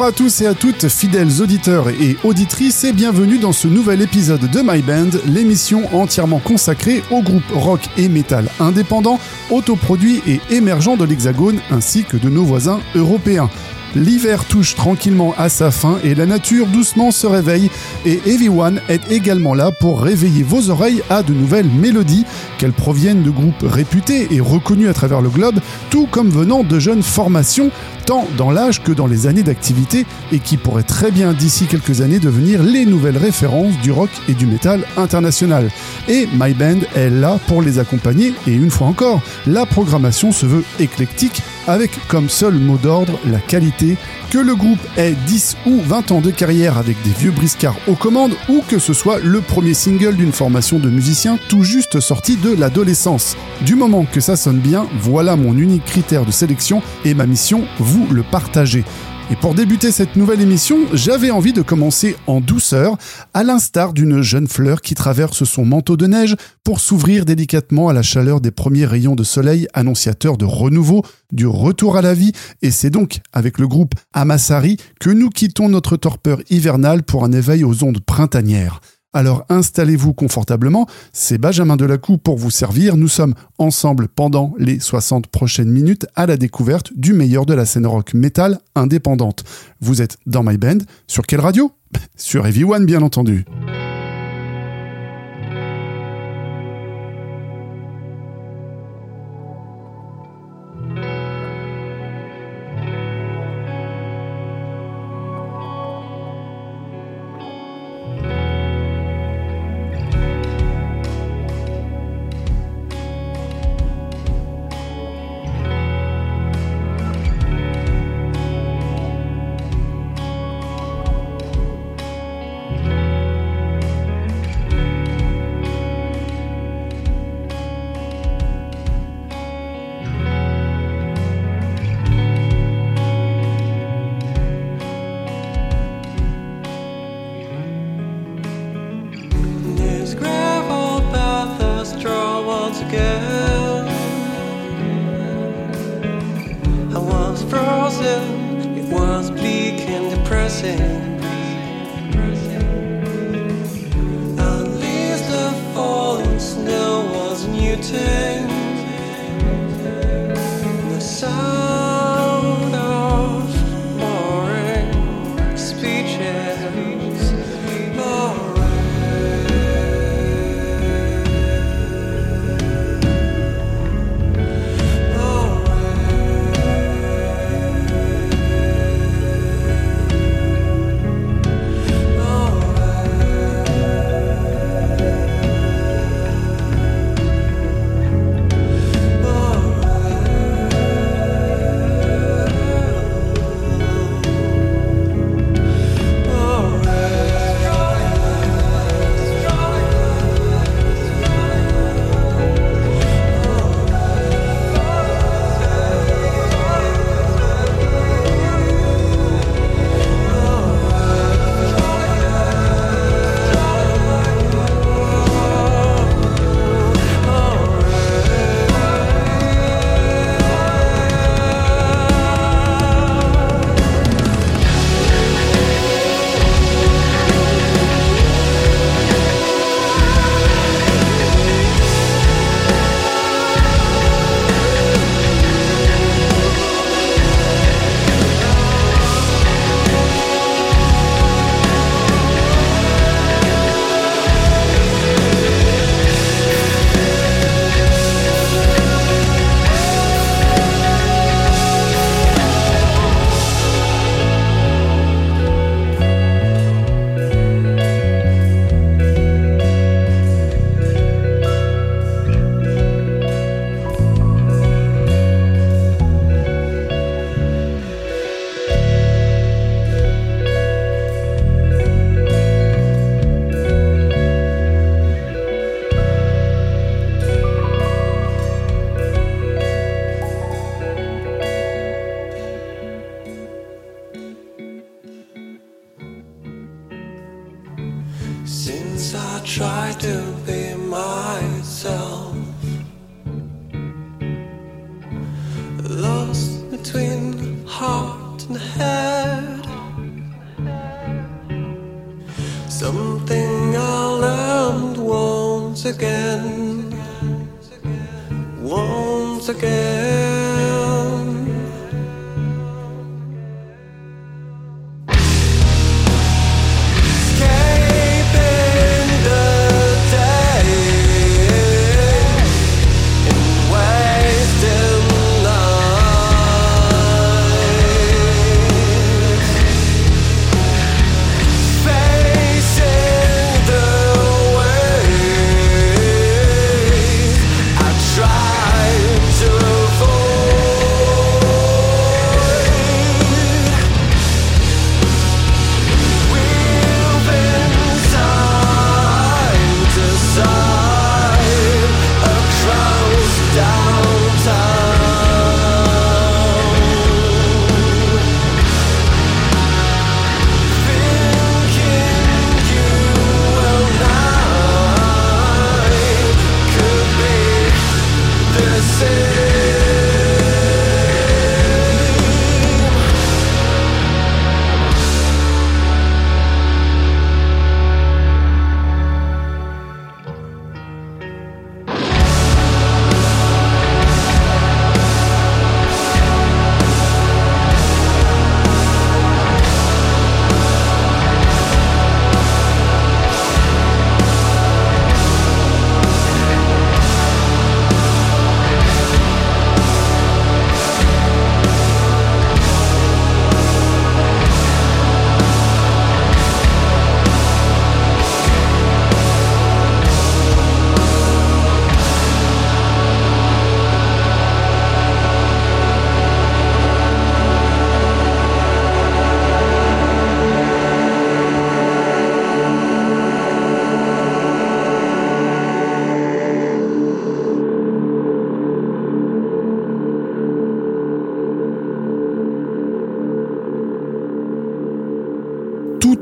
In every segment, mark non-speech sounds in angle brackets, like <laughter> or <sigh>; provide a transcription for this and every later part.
Bonjour à tous et à toutes, fidèles auditeurs et auditrices, et bienvenue dans ce nouvel épisode de My Band, l'émission entièrement consacrée au groupe rock et metal indépendant, autoproduit et émergent de l'Hexagone ainsi que de nos voisins européens. L'hiver touche tranquillement à sa fin et la nature doucement se réveille et Everyone est également là pour réveiller vos oreilles à de nouvelles mélodies, qu'elles proviennent de groupes réputés et reconnus à travers le globe, tout comme venant de jeunes formations, tant dans l'âge que dans les années d'activité et qui pourraient très bien d'ici quelques années devenir les nouvelles références du rock et du métal international. Et My Band est là pour les accompagner et une fois encore, la programmation se veut éclectique avec comme seul mot d'ordre la qualité, que le groupe ait 10 ou 20 ans de carrière avec des vieux briscards aux commandes ou que ce soit le premier single d'une formation de musiciens tout juste sorti de l'adolescence. Du moment que ça sonne bien, voilà mon unique critère de sélection et ma mission, vous le partager. Et pour débuter cette nouvelle émission, j'avais envie de commencer en douceur, à l'instar d'une jeune fleur qui traverse son manteau de neige pour s'ouvrir délicatement à la chaleur des premiers rayons de soleil annonciateurs de renouveau, du retour à la vie, et c'est donc avec le groupe Amassari que nous quittons notre torpeur hivernale pour un éveil aux ondes printanières. Alors installez-vous confortablement, c'est Benjamin Delacou pour vous servir. Nous sommes ensemble pendant les 60 prochaines minutes à la découverte du meilleur de la scène rock metal indépendante. Vous êtes dans My Band, sur quelle radio? Sur Heavy bien entendu.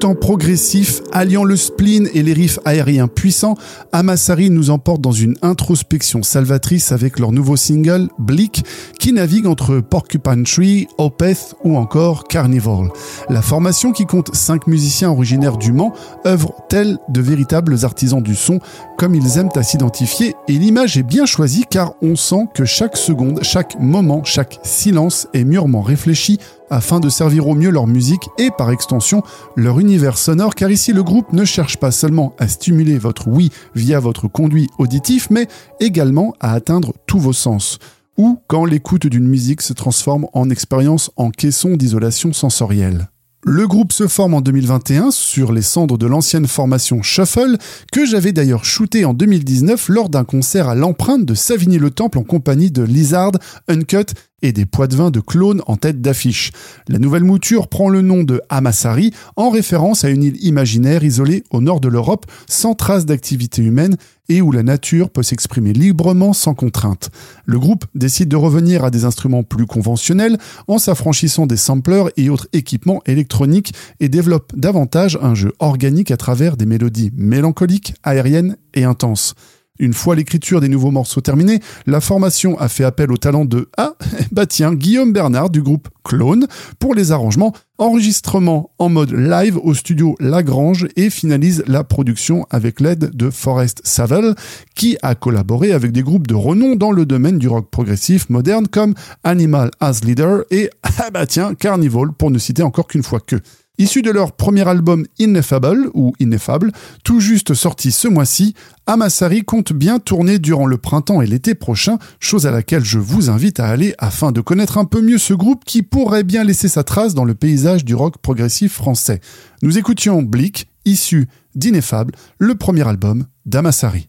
En progressif, alliant le spleen et les riffs aériens puissants, Amassari nous emporte dans une introspection salvatrice avec leur nouveau single, Bleak, qui navigue entre Porcupine Tree, Opeth ou encore Carnival. La formation, qui compte 5 musiciens originaires du Mans, œuvre tels de véritables artisans du son, comme ils aiment à s'identifier, et l'image est bien choisie car on sent que chaque seconde, chaque moment, chaque silence est mûrement réfléchi afin de servir au mieux leur musique et par extension leur univers sonore car ici le groupe ne cherche pas seulement à stimuler votre oui via votre conduit auditif mais également à atteindre tous vos sens ou quand l'écoute d'une musique se transforme en expérience en caisson d'isolation sensorielle. Le groupe se forme en 2021 sur les cendres de l'ancienne formation Shuffle, que j'avais d'ailleurs shooté en 2019 lors d'un concert à l'empreinte de Savigny-le-Temple en compagnie de Lizard, Uncut et des poids de vin de clones en tête d'affiche. La nouvelle mouture prend le nom de Hamassari en référence à une île imaginaire isolée au nord de l'Europe sans trace d'activité humaine et où la nature peut s'exprimer librement sans contrainte. Le groupe décide de revenir à des instruments plus conventionnels en s'affranchissant des samplers et autres équipements électroniques et développe davantage un jeu organique à travers des mélodies mélancoliques, aériennes et intenses. Une fois l'écriture des nouveaux morceaux terminée, la formation a fait appel au talent de Ah, <laughs> bah tiens, Guillaume Bernard du groupe Clone pour les arrangements, enregistrement en mode live au studio Lagrange et finalise la production avec l'aide de Forrest Savell qui a collaboré avec des groupes de renom dans le domaine du rock progressif moderne comme Animal as Leader et ah bah tiens, Carnival pour ne citer encore qu'une fois que. Issu de leur premier album Ineffable ou Ineffable, tout juste sorti ce mois-ci, Amassari compte bien tourner durant le printemps et l'été prochain, chose à laquelle je vous invite à aller afin de connaître un peu mieux ce groupe qui pourrait bien laisser sa trace dans le paysage du rock progressif français. Nous écoutions Bleak, issu d'Ineffable, le premier album d'Amassari.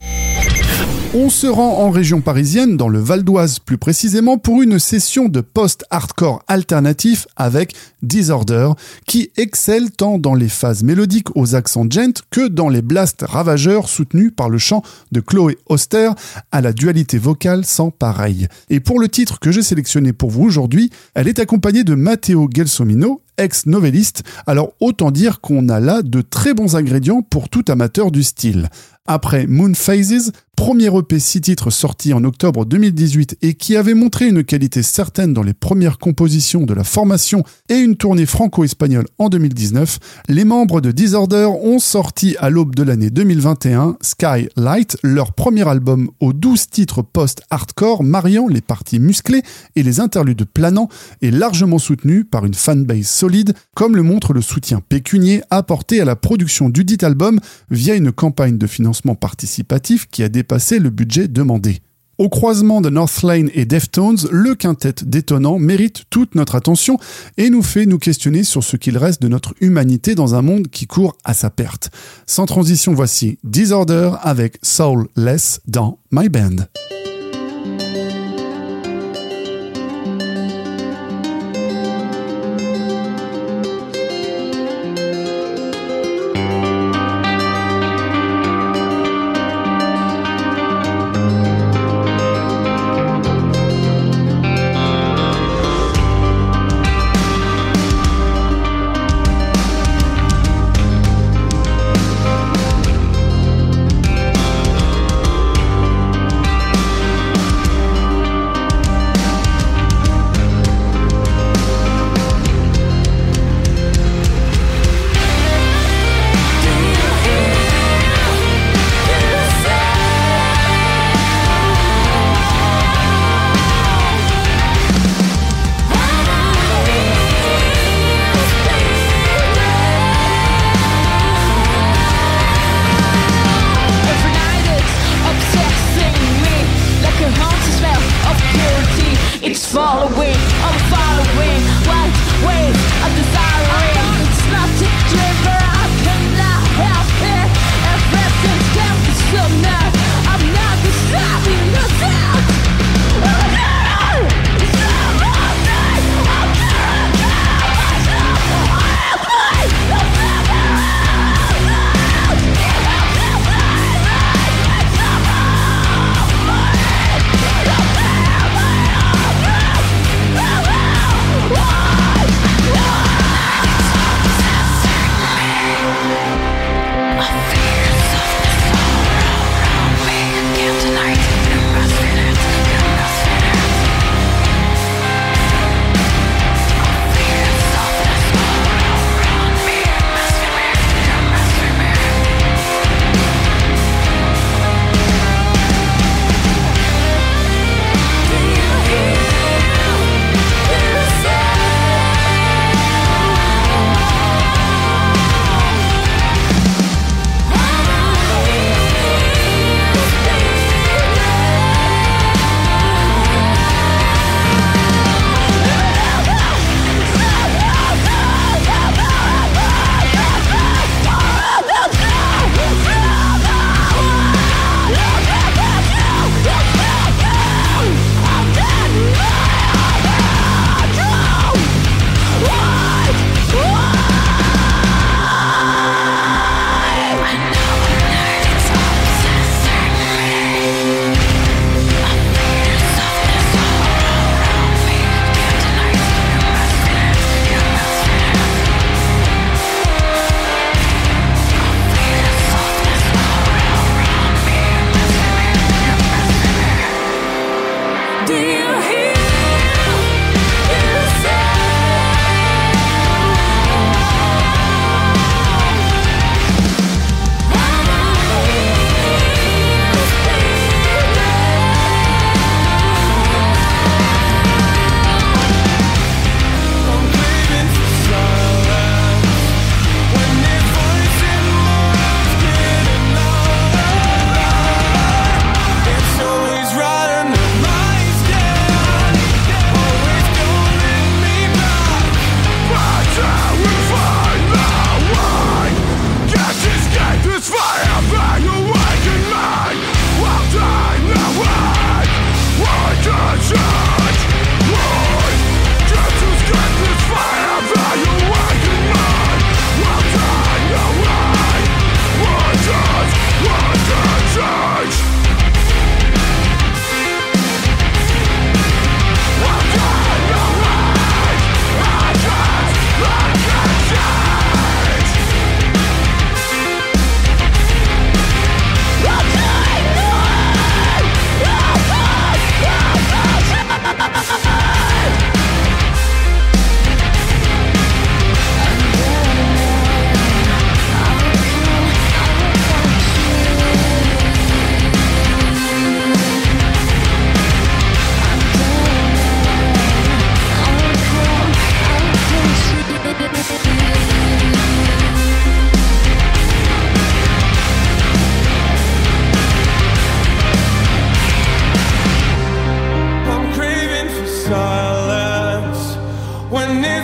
On se rend en région parisienne, dans le Val d'Oise plus précisément, pour une session de post-hardcore alternatif avec Disorder, qui excelle tant dans les phases mélodiques aux accents gent que dans les blasts ravageurs soutenus par le chant de Chloé Auster à la dualité vocale sans pareil. Et pour le titre que j'ai sélectionné pour vous aujourd'hui, elle est accompagnée de Matteo Gelsomino, ex-novelliste, alors autant dire qu'on a là de très bons ingrédients pour tout amateur du style. Après Moon Phases, premier EP 6 titres sorti en octobre 2018 et qui avait montré une qualité certaine dans les premières compositions de la formation et une tournée franco-espagnole en 2019, les membres de Disorder ont sorti à l'aube de l'année 2021 Sky Light, leur premier album aux 12 titres post-hardcore mariant les parties musclées et les interludes planants et largement soutenu par une fanbase solide comme le montre le soutien pécunier apporté à la production du dit album via une campagne de financement participatif qui a dépassé le budget demandé. Au croisement de Northlane et Deftones, le quintet détonnant mérite toute notre attention et nous fait nous questionner sur ce qu'il reste de notre humanité dans un monde qui court à sa perte. Sans transition, voici Disorder avec Soulless dans My Band. when it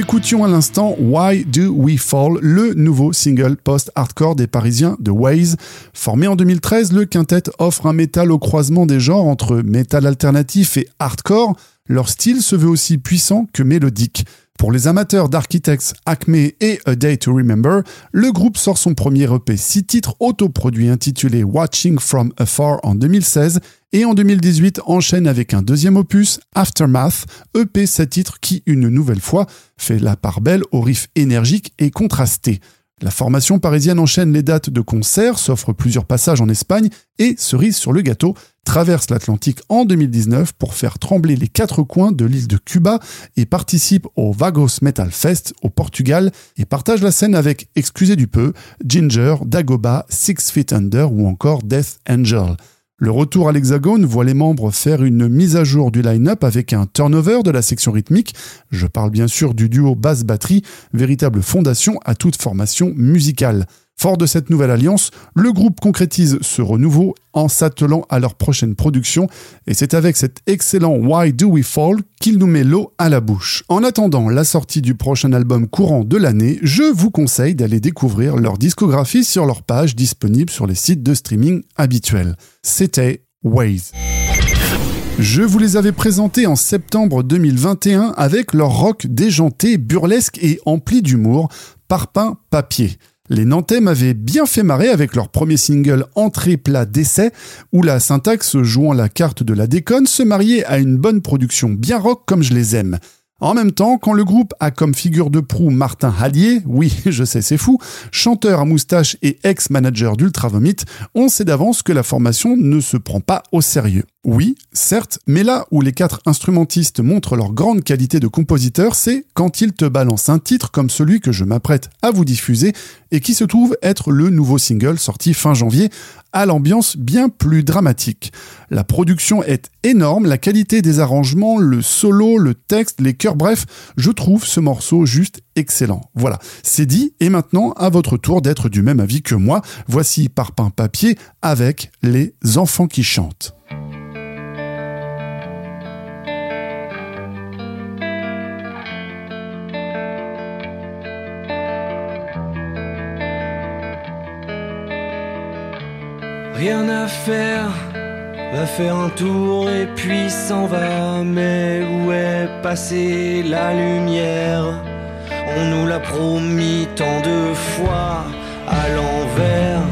Écoutions à l'instant Why Do We Fall, le nouveau single post-hardcore des Parisiens de Waze. Formé en 2013, le quintet offre un métal au croisement des genres entre métal alternatif et hardcore. Leur style se veut aussi puissant que mélodique. Pour les amateurs d'Architects, Acme et A Day to Remember, le groupe sort son premier EP 6 titres autoproduit intitulé Watching From Afar en 2016 et en 2018 enchaîne avec un deuxième opus, Aftermath, EP 7 titres qui, une nouvelle fois, fait la part belle au riff énergique et contrasté. La formation parisienne enchaîne les dates de concerts, s'offre plusieurs passages en Espagne et, cerise sur le gâteau, traverse l'Atlantique en 2019 pour faire trembler les quatre coins de l'île de Cuba et participe au Vagos Metal Fest au Portugal et partage la scène avec, excusez du peu, Ginger, Dagoba, Six Feet Under ou encore Death Angel. Le retour à l'Hexagone voit les membres faire une mise à jour du line-up avec un turnover de la section rythmique. Je parle bien sûr du duo basse-batterie, véritable fondation à toute formation musicale. Fort de cette nouvelle alliance, le groupe concrétise ce renouveau en s'attelant à leur prochaine production et c'est avec cet excellent Why Do We Fall qu'il nous met l'eau à la bouche. En attendant la sortie du prochain album courant de l'année, je vous conseille d'aller découvrir leur discographie sur leur page disponible sur les sites de streaming habituels. C'était Waze. Je vous les avais présentés en septembre 2021 avec leur rock déjanté, burlesque et empli d'humour, Parpaing Papier. Les Nantais m'avaient bien fait marrer avec leur premier single Entrée plat d'essai, où la syntaxe jouant la carte de la déconne se mariait à une bonne production bien rock comme je les aime. En même temps, quand le groupe a comme figure de proue Martin Hallier, oui, <laughs> je sais, c'est fou, chanteur à moustache et ex-manager d'Ultra Vomit, on sait d'avance que la formation ne se prend pas au sérieux. Oui, certes, mais là où les quatre instrumentistes montrent leur grande qualité de compositeur, c'est quand ils te balancent un titre comme celui que je m'apprête à vous diffuser et qui se trouve être le nouveau single sorti fin janvier à l'ambiance bien plus dramatique. La production est énorme, la qualité des arrangements, le solo, le texte, les chœurs, bref, je trouve ce morceau juste excellent. Voilà, c'est dit, et maintenant à votre tour d'être du même avis que moi. Voici Parpaing Papier avec les enfants qui chantent. Rien à faire, va faire un tour et puis s'en va. Mais où est passée la lumière? On nous l'a promis tant de fois à l'envers.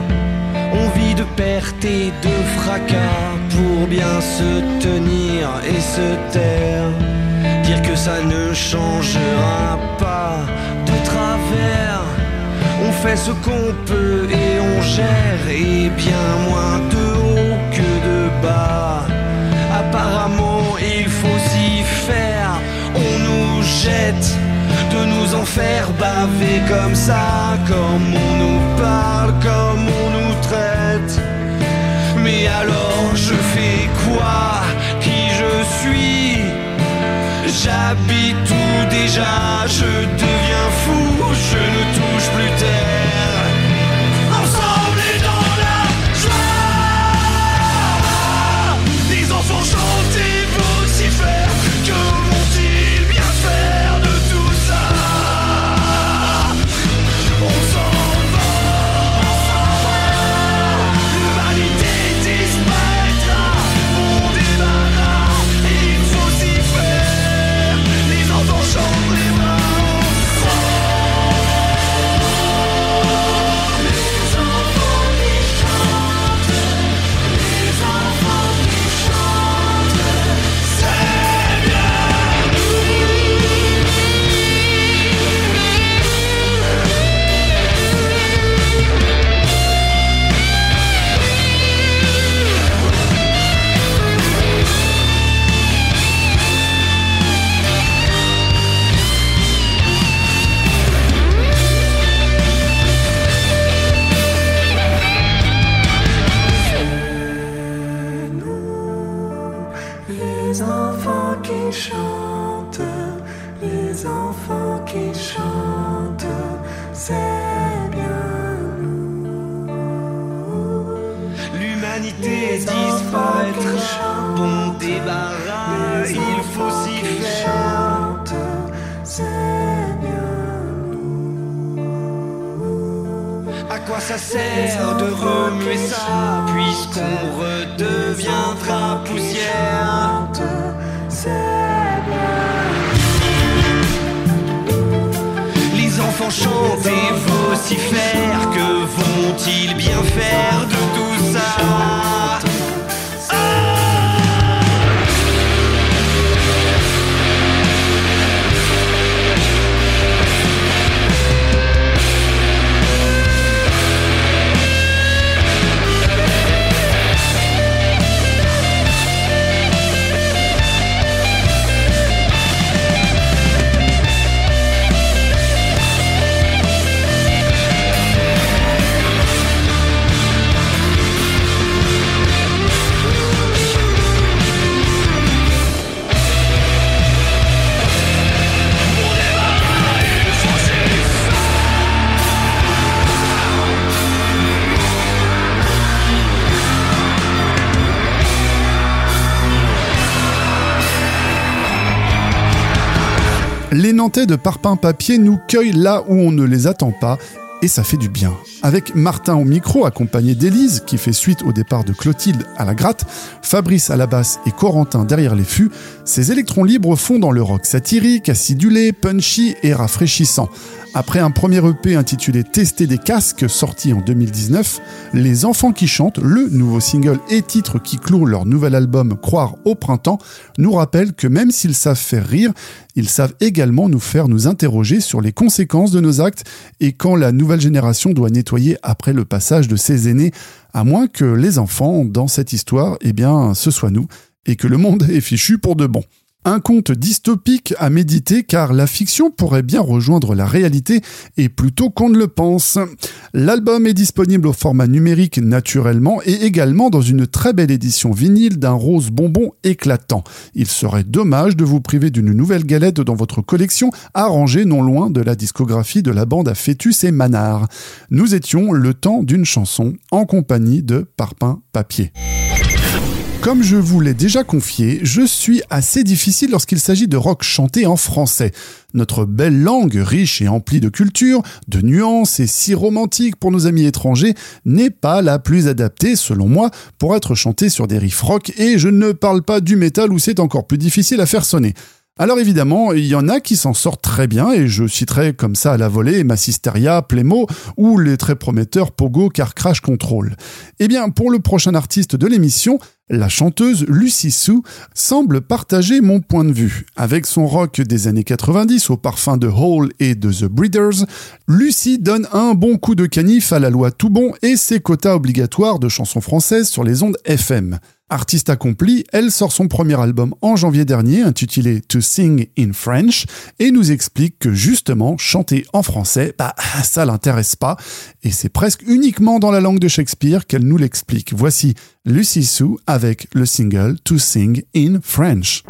On vit de perte et de fracas pour bien se tenir et se taire. Dire que ça ne changera pas de travers. On fait ce qu'on peut et on gère et bien moins de haut que de bas. Apparemment, il faut s'y faire. On nous jette de nous en faire baver comme ça, comme on nous parle, comme on nous traite. Mais alors, je fais quoi? Qui je suis? J'habite tout déjà, je deviens fou, je ne touche plus terre. De Parpin Papier nous cueillent là où on ne les attend pas, et ça fait du bien. Avec Martin au micro, accompagné d'Élise, qui fait suite au départ de Clotilde à la gratte, Fabrice à la basse et Corentin derrière les fûts, ces électrons libres font dans le rock satirique, acidulé, punchy et rafraîchissant. Après un premier EP intitulé Tester des casques sorti en 2019, Les Enfants qui chantent, le nouveau single et titre qui clôt leur nouvel album Croire au printemps, nous rappelle que même s'ils savent faire rire, ils savent également nous faire nous interroger sur les conséquences de nos actes et quand la nouvelle génération doit nettoyer après le passage de ses aînés, à moins que les enfants, dans cette histoire, eh bien, ce soit nous, et que le monde <laughs> est fichu pour de bon. Un conte dystopique à méditer car la fiction pourrait bien rejoindre la réalité et plutôt qu'on ne le pense. L'album est disponible au format numérique naturellement et également dans une très belle édition vinyle d'un rose bonbon éclatant. Il serait dommage de vous priver d'une nouvelle galette dans votre collection arrangée non loin de la discographie de la bande à Fœtus et Manard. Nous étions le temps d'une chanson en compagnie de Parpin Papier. Comme je vous l'ai déjà confié, je suis assez difficile lorsqu'il s'agit de rock chanté en français. Notre belle langue, riche et emplie de culture, de nuances et si romantique pour nos amis étrangers, n'est pas la plus adaptée, selon moi, pour être chantée sur des riffs rock et je ne parle pas du métal où c'est encore plus difficile à faire sonner. Alors évidemment, il y en a qui s'en sortent très bien, et je citerai comme ça à la volée Massisteria, Plémo ou les très prometteurs Pogo car Crash Control. Eh bien, pour le prochain artiste de l'émission, la chanteuse Lucy Sue semble partager mon point de vue. Avec son rock des années 90 au parfum de Hole et de The Breeders, Lucy donne un bon coup de canif à la loi tout bon et ses quotas obligatoires de chansons françaises sur les ondes FM. Artiste accomplie, elle sort son premier album en janvier dernier intitulé To Sing in French et nous explique que justement chanter en français, bah ça l'intéresse pas et c'est presque uniquement dans la langue de Shakespeare qu'elle nous l'explique. Voici Lucy Sue avec le single To Sing in French.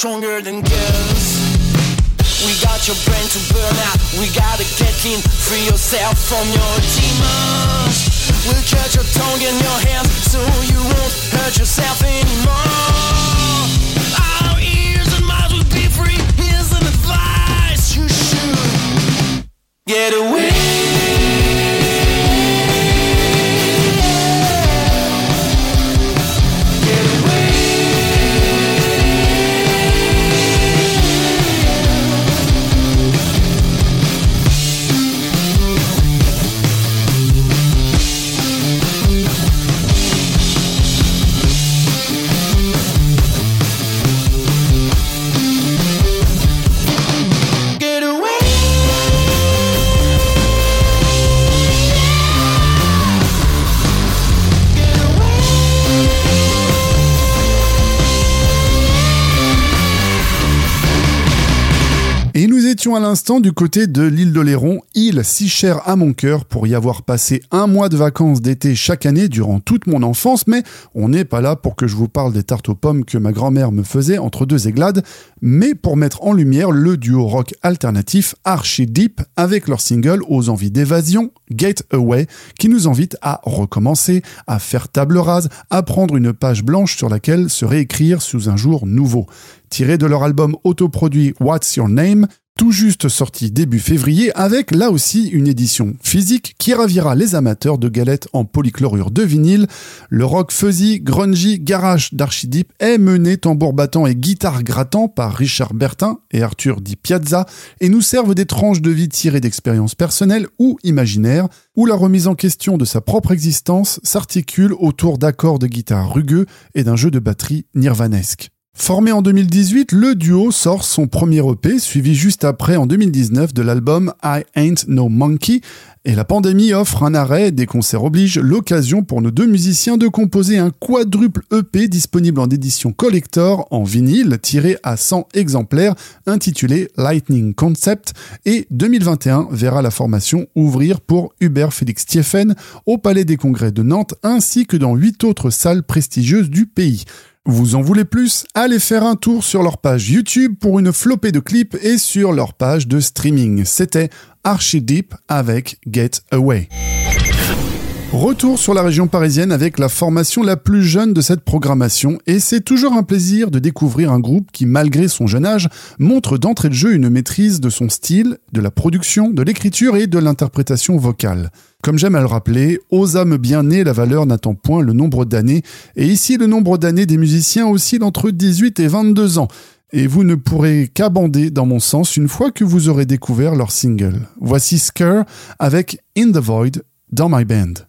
Stronger than guns. We got your brain to burn out. We gotta get clean. Free yourself from your demons. We'll cut your tongue and your hands so you won't du côté de l'île d'Oléron, île si chère à mon cœur pour y avoir passé un mois de vacances d'été chaque année durant toute mon enfance, mais on n'est pas là pour que je vous parle des tartes aux pommes que ma grand-mère me faisait entre deux églades, mais pour mettre en lumière le duo rock alternatif Archie Deep avec leur single aux envies d'évasion, Get Away, qui nous invite à recommencer, à faire table rase, à prendre une page blanche sur laquelle se réécrire sous un jour nouveau. Tiré de leur album autoproduit What's Your Name, tout juste sorti début février, avec là aussi une édition physique qui ravira les amateurs de galettes en polychlorure de vinyle. Le rock fuzzy, grungy, garage d'Archidip est mené tambour battant et guitare grattant par Richard Bertin et Arthur Di Piazza et nous servent des tranches de vie tirées d'expériences personnelles ou imaginaires, où la remise en question de sa propre existence s'articule autour d'accords de guitare rugueux et d'un jeu de batterie nirvanesque. Formé en 2018, le duo sort son premier EP, suivi juste après en 2019 de l'album I Ain't No Monkey, et la pandémie offre un arrêt, des concerts obligent, l'occasion pour nos deux musiciens de composer un quadruple EP disponible en édition collector en vinyle tiré à 100 exemplaires intitulé Lightning Concept. Et 2021 verra la formation ouvrir pour Hubert Félix Thieffen au Palais des Congrès de Nantes ainsi que dans huit autres salles prestigieuses du pays. Vous en voulez plus? Allez faire un tour sur leur page YouTube pour une flopée de clips et sur leur page de streaming. C'était Archie Deep avec Get Away. Retour sur la région parisienne avec la formation la plus jeune de cette programmation et c'est toujours un plaisir de découvrir un groupe qui, malgré son jeune âge, montre d'entrée de jeu une maîtrise de son style, de la production, de l'écriture et de l'interprétation vocale. Comme j'aime à le rappeler, aux âmes bien nées, la valeur n'attend point le nombre d'années, et ici le nombre d'années des musiciens oscille entre 18 et 22 ans. Et vous ne pourrez qu'abander dans mon sens une fois que vous aurez découvert leur single. Voici Scare avec In the Void dans My Band.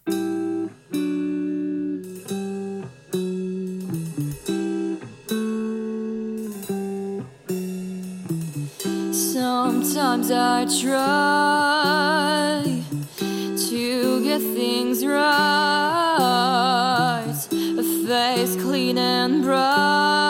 Sometimes I try to get things right, a face clean and bright,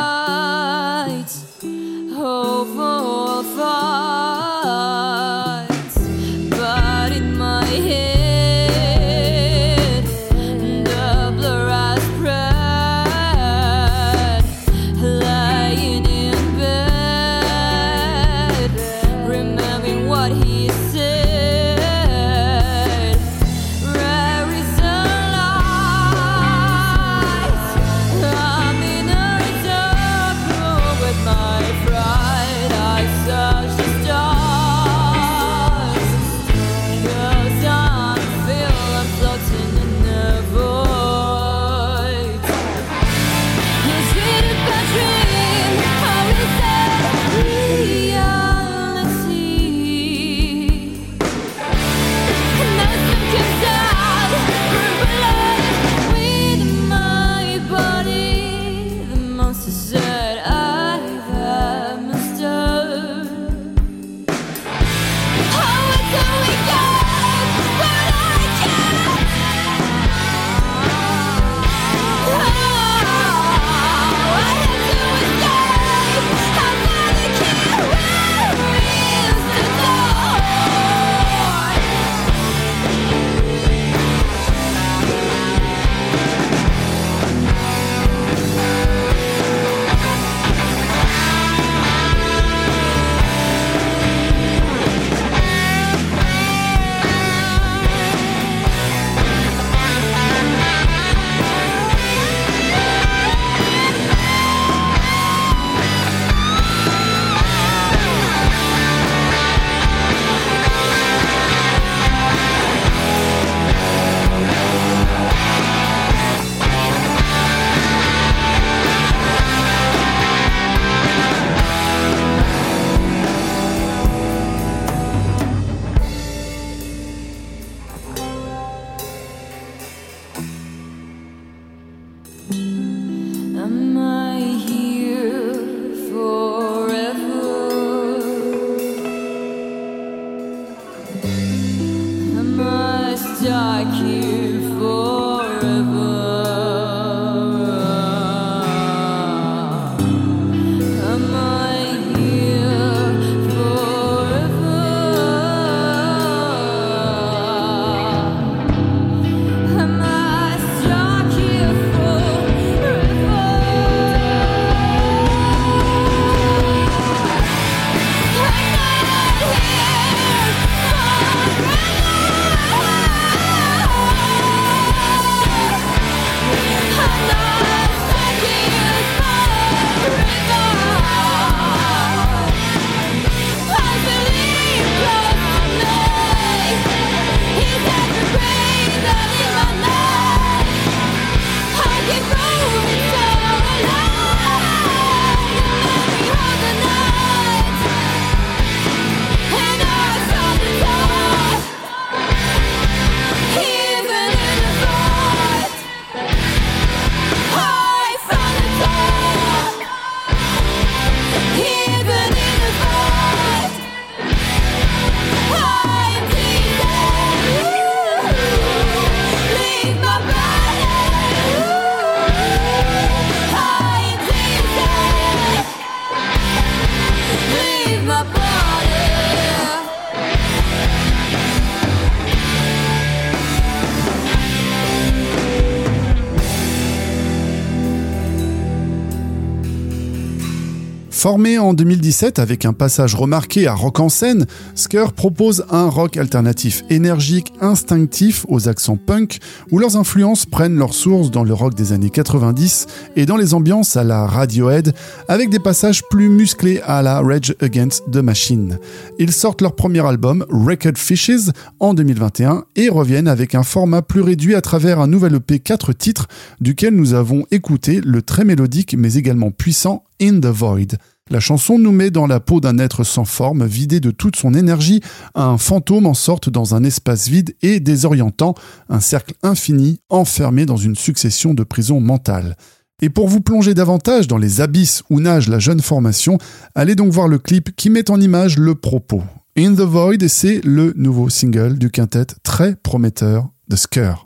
Formé en 2017 avec un passage remarqué à Rock en scène, Scare propose un rock alternatif énergique, instinctif, aux accents punk, où leurs influences prennent leur source dans le rock des années 90 et dans les ambiances à la Radiohead, avec des passages plus musclés à la Rage Against the Machine. Ils sortent leur premier album, Record Fishes, en 2021 et reviennent avec un format plus réduit à travers un nouvel EP 4 titres, duquel nous avons écouté le très mélodique mais également puissant In the Void. La chanson nous met dans la peau d'un être sans forme, vidé de toute son énergie, un fantôme en sorte dans un espace vide et désorientant, un cercle infini enfermé dans une succession de prisons mentales. Et pour vous plonger davantage dans les abysses où nage la jeune formation, allez donc voir le clip qui met en image le propos. In the Void, c'est le nouveau single du quintet très prometteur de Scare.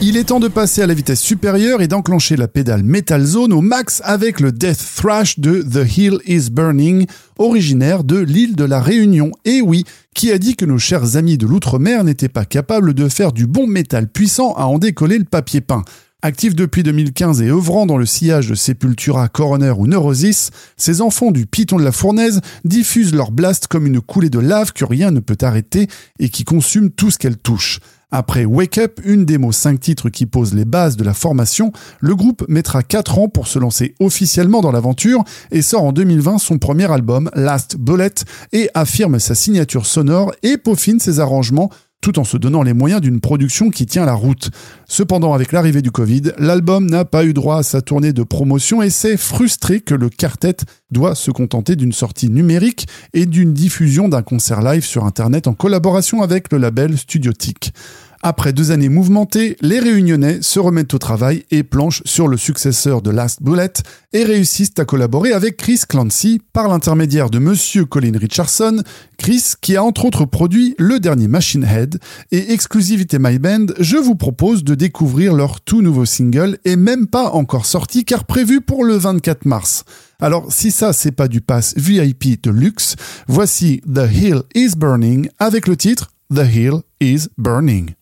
Il est temps de passer à la vitesse supérieure et d'enclencher la pédale Metal Zone au max avec le Death Thrash de The Hill is Burning, originaire de l'île de la Réunion. Et oui, qui a dit que nos chers amis de l'outre-mer n'étaient pas capables de faire du bon métal puissant à en décoller le papier peint Actifs depuis 2015 et œuvrant dans le sillage de Sepultura, Coroner ou Neurosis, ces enfants du Python de la Fournaise diffusent leur blast comme une coulée de lave que rien ne peut arrêter et qui consume tout ce qu'elle touche. Après Wake Up, une démo 5 titres qui pose les bases de la formation, le groupe mettra 4 ans pour se lancer officiellement dans l'aventure et sort en 2020 son premier album, Last Bullet, et affirme sa signature sonore et peaufine ses arrangements tout en se donnant les moyens d'une production qui tient la route. Cependant, avec l'arrivée du Covid, l'album n'a pas eu droit à sa tournée de promotion et c'est frustré que le quartet doit se contenter d'une sortie numérique et d'une diffusion d'un concert live sur Internet en collaboration avec le label Studiotique. Après deux années mouvementées, les Réunionnais se remettent au travail et planchent sur le successeur de Last Bullet et réussissent à collaborer avec Chris Clancy par l'intermédiaire de Monsieur Colin Richardson, Chris qui a entre autres produit le dernier Machine Head et exclusivité My Band, je vous propose de découvrir leur tout nouveau single et même pas encore sorti car prévu pour le 24 mars. Alors si ça c'est pas du pass VIP de luxe, voici The Hill is Burning avec le titre The Hill is Burning.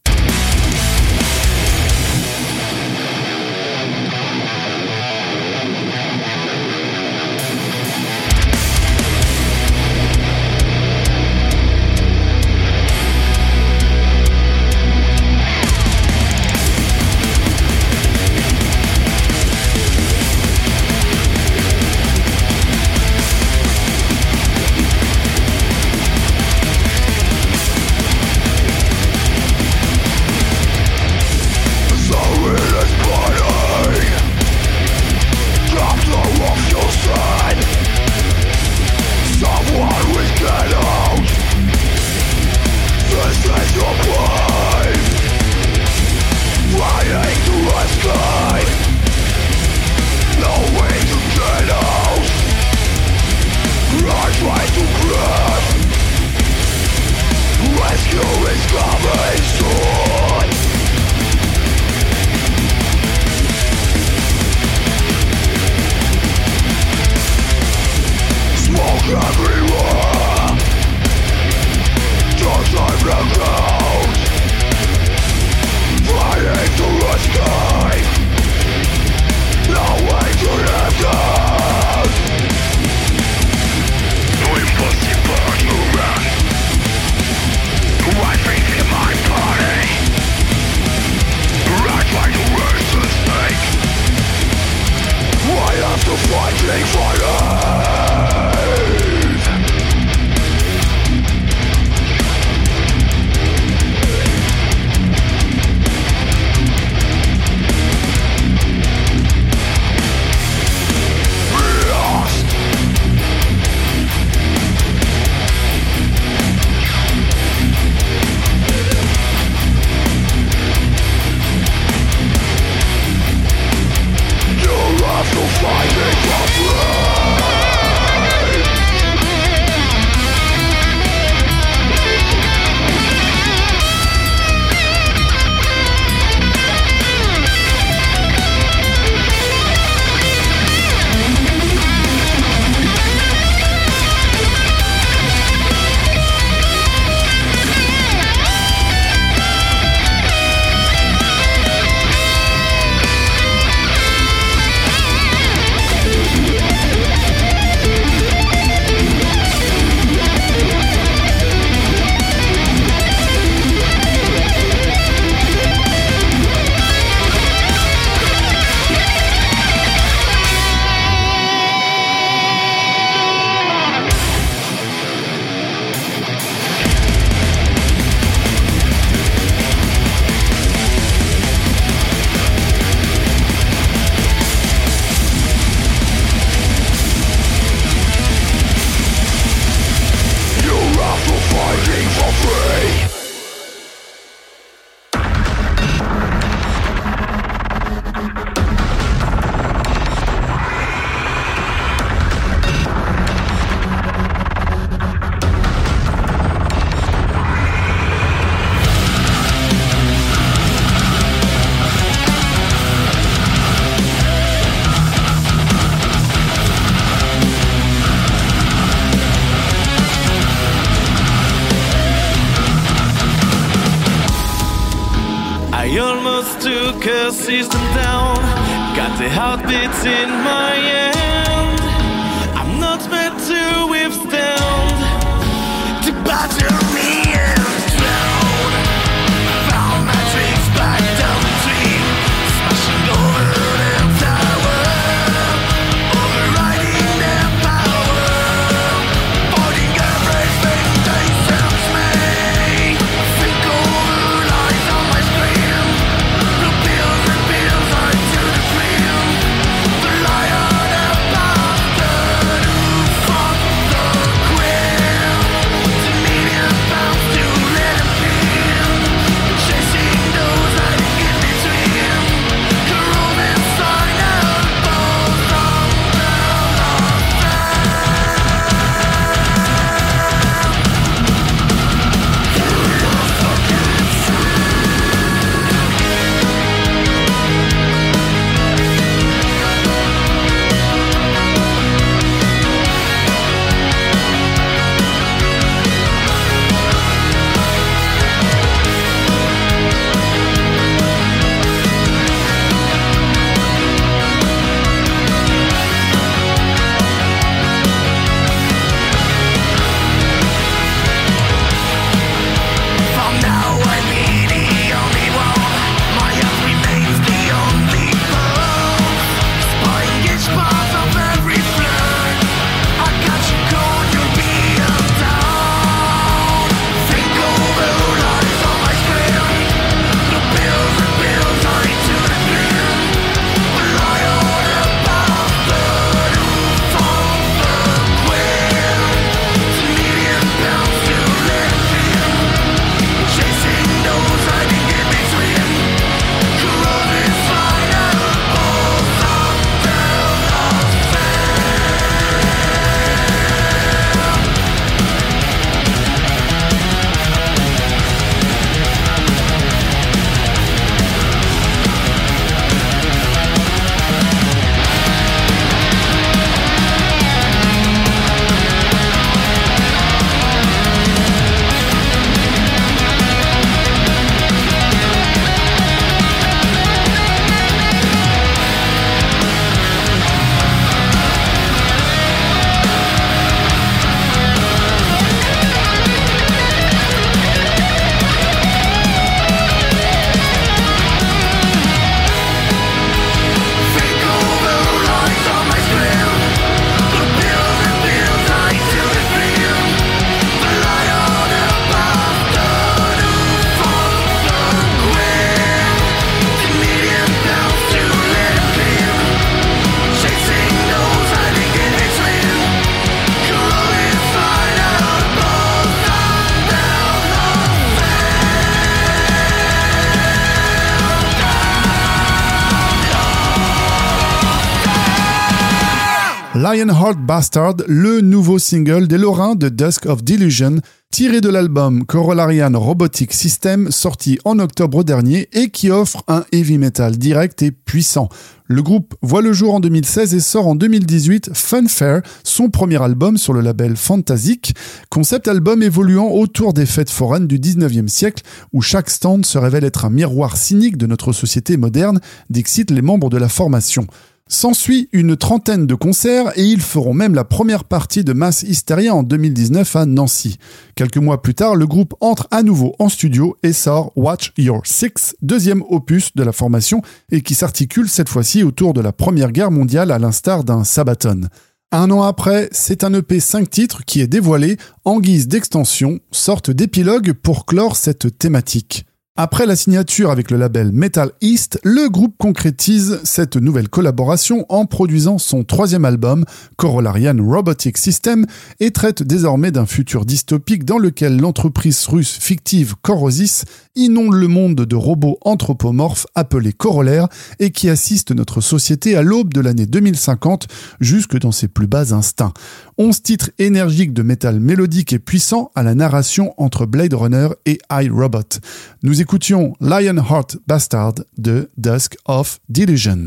Lionheart Bastard, le nouveau single des Lorrains de Dusk of Delusion, tiré de l'album Corollarian Robotic System, sorti en octobre dernier et qui offre un heavy metal direct et puissant. Le groupe voit le jour en 2016 et sort en 2018 Funfair, son premier album sur le label Fantasic, concept album évoluant autour des fêtes foraines du 19e siècle où chaque stand se révèle être un miroir cynique de notre société moderne, d'excite les membres de la formation. S'ensuit une trentaine de concerts et ils feront même la première partie de Mass Hysteria en 2019 à Nancy. Quelques mois plus tard, le groupe entre à nouveau en studio et sort Watch Your Six, deuxième opus de la formation et qui s'articule cette fois-ci autour de la Première Guerre mondiale à l'instar d'un Sabaton. Un an après, c'est un EP 5 titres qui est dévoilé en guise d'extension, sorte d'épilogue pour clore cette thématique. Après la signature avec le label Metal East, le groupe concrétise cette nouvelle collaboration en produisant son troisième album, Corollarian Robotic System, et traite désormais d'un futur dystopique dans lequel l'entreprise russe fictive Corosis inonde le monde de robots anthropomorphes appelés corollaires et qui assiste notre société à l'aube de l'année 2050 jusque dans ses plus bas instincts. Onze titres énergiques de métal mélodique et puissant à la narration entre Blade Runner et iRobot. Nous écoutions Lionheart Bastard de Dusk of Delusion.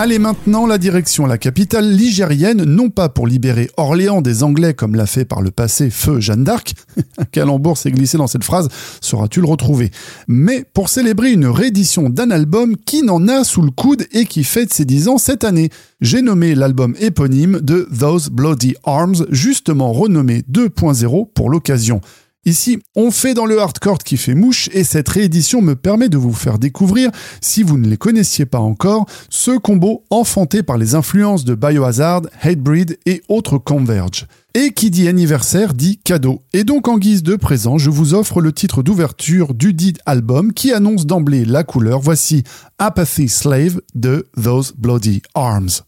Allez maintenant la direction la capitale ligérienne, non pas pour libérer Orléans des Anglais comme l'a fait par le passé Feu Jeanne d'Arc, <laughs> un calembour s'est glissé dans cette phrase, sauras-tu le retrouver, mais pour célébrer une réédition d'un album qui n'en a sous le coude et qui fête ses 10 ans cette année. J'ai nommé l'album éponyme de Those Bloody Arms, justement renommé 2.0 pour l'occasion. Ici, on fait dans le hardcore qui fait mouche et cette réédition me permet de vous faire découvrir, si vous ne les connaissiez pas encore, ce combo enfanté par les influences de Biohazard, Hatebreed et autres Converge. Et qui dit anniversaire dit cadeau. Et donc en guise de présent, je vous offre le titre d'ouverture du dit album qui annonce d'emblée la couleur. Voici Apathy Slave de Those Bloody Arms.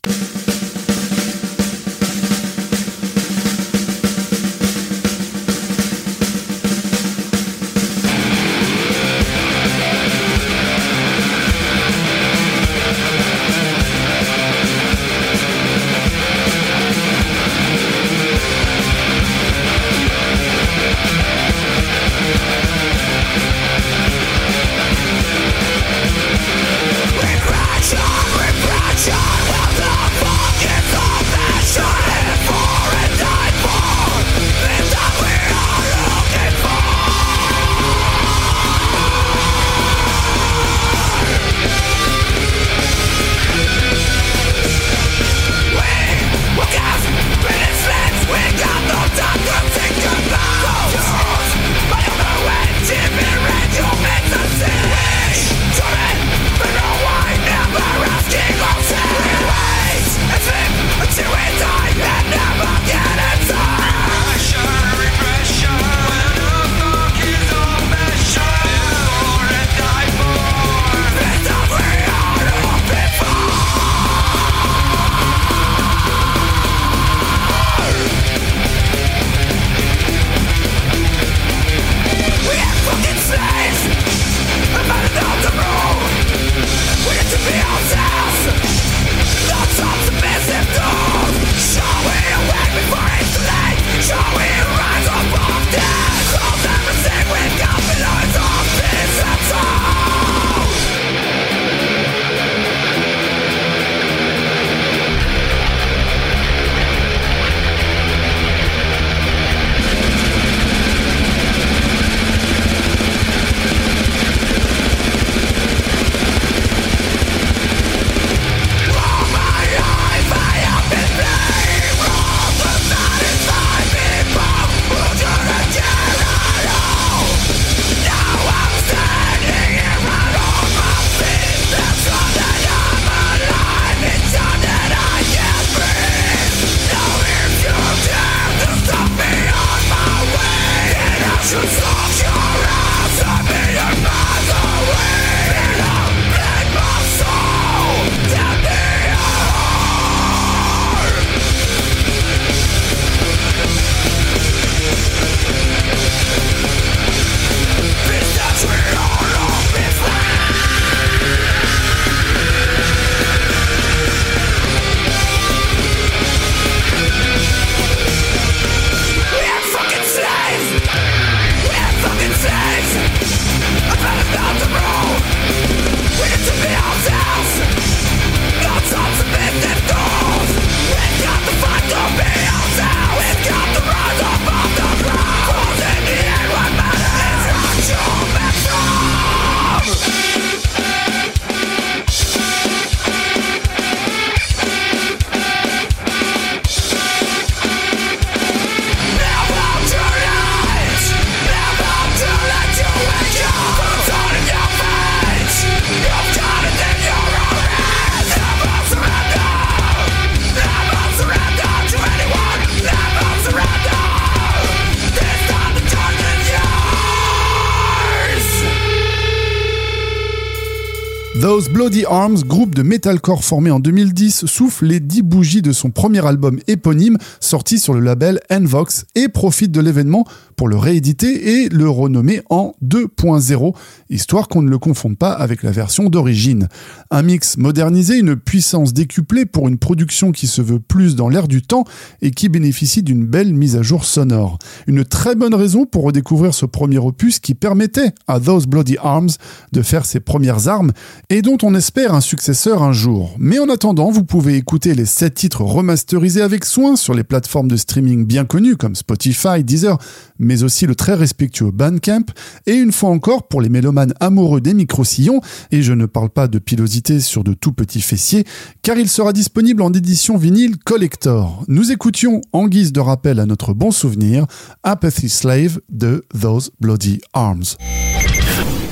Arms, groupe de metalcore formé en 2010, souffle les 10 bougies de son premier album éponyme sorti sur le label Envox et profite de l'événement pour le rééditer et le renommer en 2.0, histoire qu'on ne le confonde pas avec la version d'origine. Un mix modernisé, une puissance décuplée pour une production qui se veut plus dans l'air du temps et qui bénéficie d'une belle mise à jour sonore. Une très bonne raison pour redécouvrir ce premier opus qui permettait à Those Bloody Arms de faire ses premières armes et dont dont on espère un successeur un jour. Mais en attendant, vous pouvez écouter les 7 titres remasterisés avec soin sur les plateformes de streaming bien connues comme Spotify, Deezer, mais aussi le très respectueux Bandcamp, et une fois encore pour les mélomanes amoureux des micro-sillons, et je ne parle pas de pilosité sur de tout petits fessiers, car il sera disponible en édition vinyle collector. Nous écoutions, en guise de rappel à notre bon souvenir, Apathy Slave de Those Bloody Arms.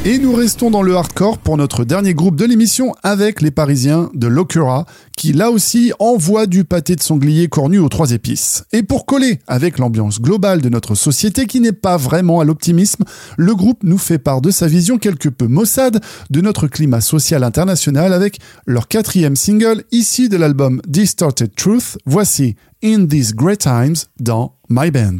Et nous restons dans le hardcore pour notre dernier groupe de l'émission avec les Parisiens de Locura, qui là aussi envoient du pâté de sanglier cornu aux trois épices. Et pour coller avec l'ambiance globale de notre société qui n'est pas vraiment à l'optimisme, le groupe nous fait part de sa vision quelque peu maussade de notre climat social international avec leur quatrième single issu de l'album Distorted Truth. Voici In These Great Times dans My Band.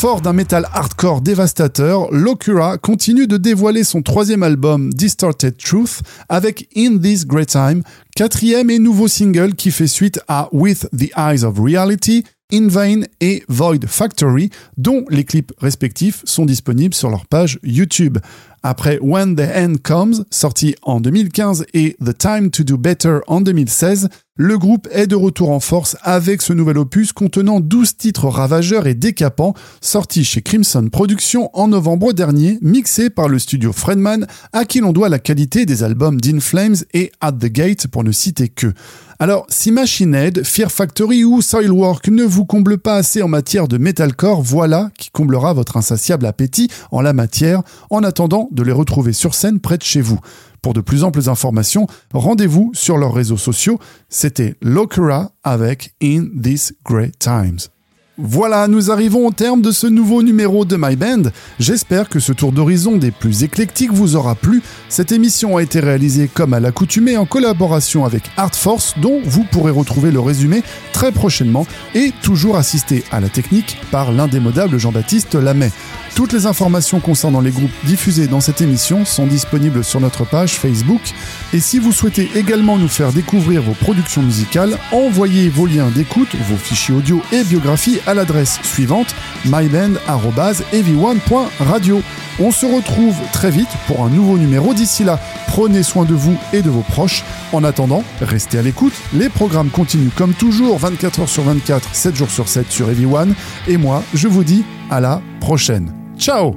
Fort d'un métal hardcore dévastateur, Locura continue de dévoiler son troisième album Distorted Truth avec In This Great Time, quatrième et nouveau single qui fait suite à With the Eyes of Reality, In Vain et Void Factory, dont les clips respectifs sont disponibles sur leur page YouTube. Après When the End Comes, sorti en 2015, et The Time to Do Better en 2016, le groupe est de retour en force avec ce nouvel opus contenant 12 titres ravageurs et décapants, sortis chez Crimson Productions en novembre dernier, mixé par le studio Fredman, à qui l'on doit la qualité des albums d'In Flames et At the Gate pour ne citer que. Alors, si Machine Head, Fear Factory ou Soilwork ne vous comblent pas assez en matière de metalcore, voilà qui comblera votre insatiable appétit en la matière, en attendant de les retrouver sur scène près de chez vous. Pour de plus amples informations, rendez-vous sur leurs réseaux sociaux. C'était Lokera avec In These Great Times. Voilà, nous arrivons au terme de ce nouveau numéro de My Band. J'espère que ce tour d'horizon des plus éclectiques vous aura plu. Cette émission a été réalisée comme à l'accoutumée en collaboration avec Art Force, dont vous pourrez retrouver le résumé très prochainement et toujours assisté à la technique par l'indémodable Jean-Baptiste Lamet. Toutes les informations concernant les groupes diffusés dans cette émission sont disponibles sur notre page Facebook. Et si vous souhaitez également nous faire découvrir vos productions musicales, envoyez vos liens d'écoute, vos fichiers audio et biographies à l'adresse suivante myband.ev1.radio. On se retrouve très vite pour un nouveau numéro. D'ici là, prenez soin de vous et de vos proches. En attendant, restez à l'écoute. Les programmes continuent comme toujours, 24 heures sur 24, 7 jours sur 7 sur EV1. Et moi, je vous dis à la prochaine. Ciao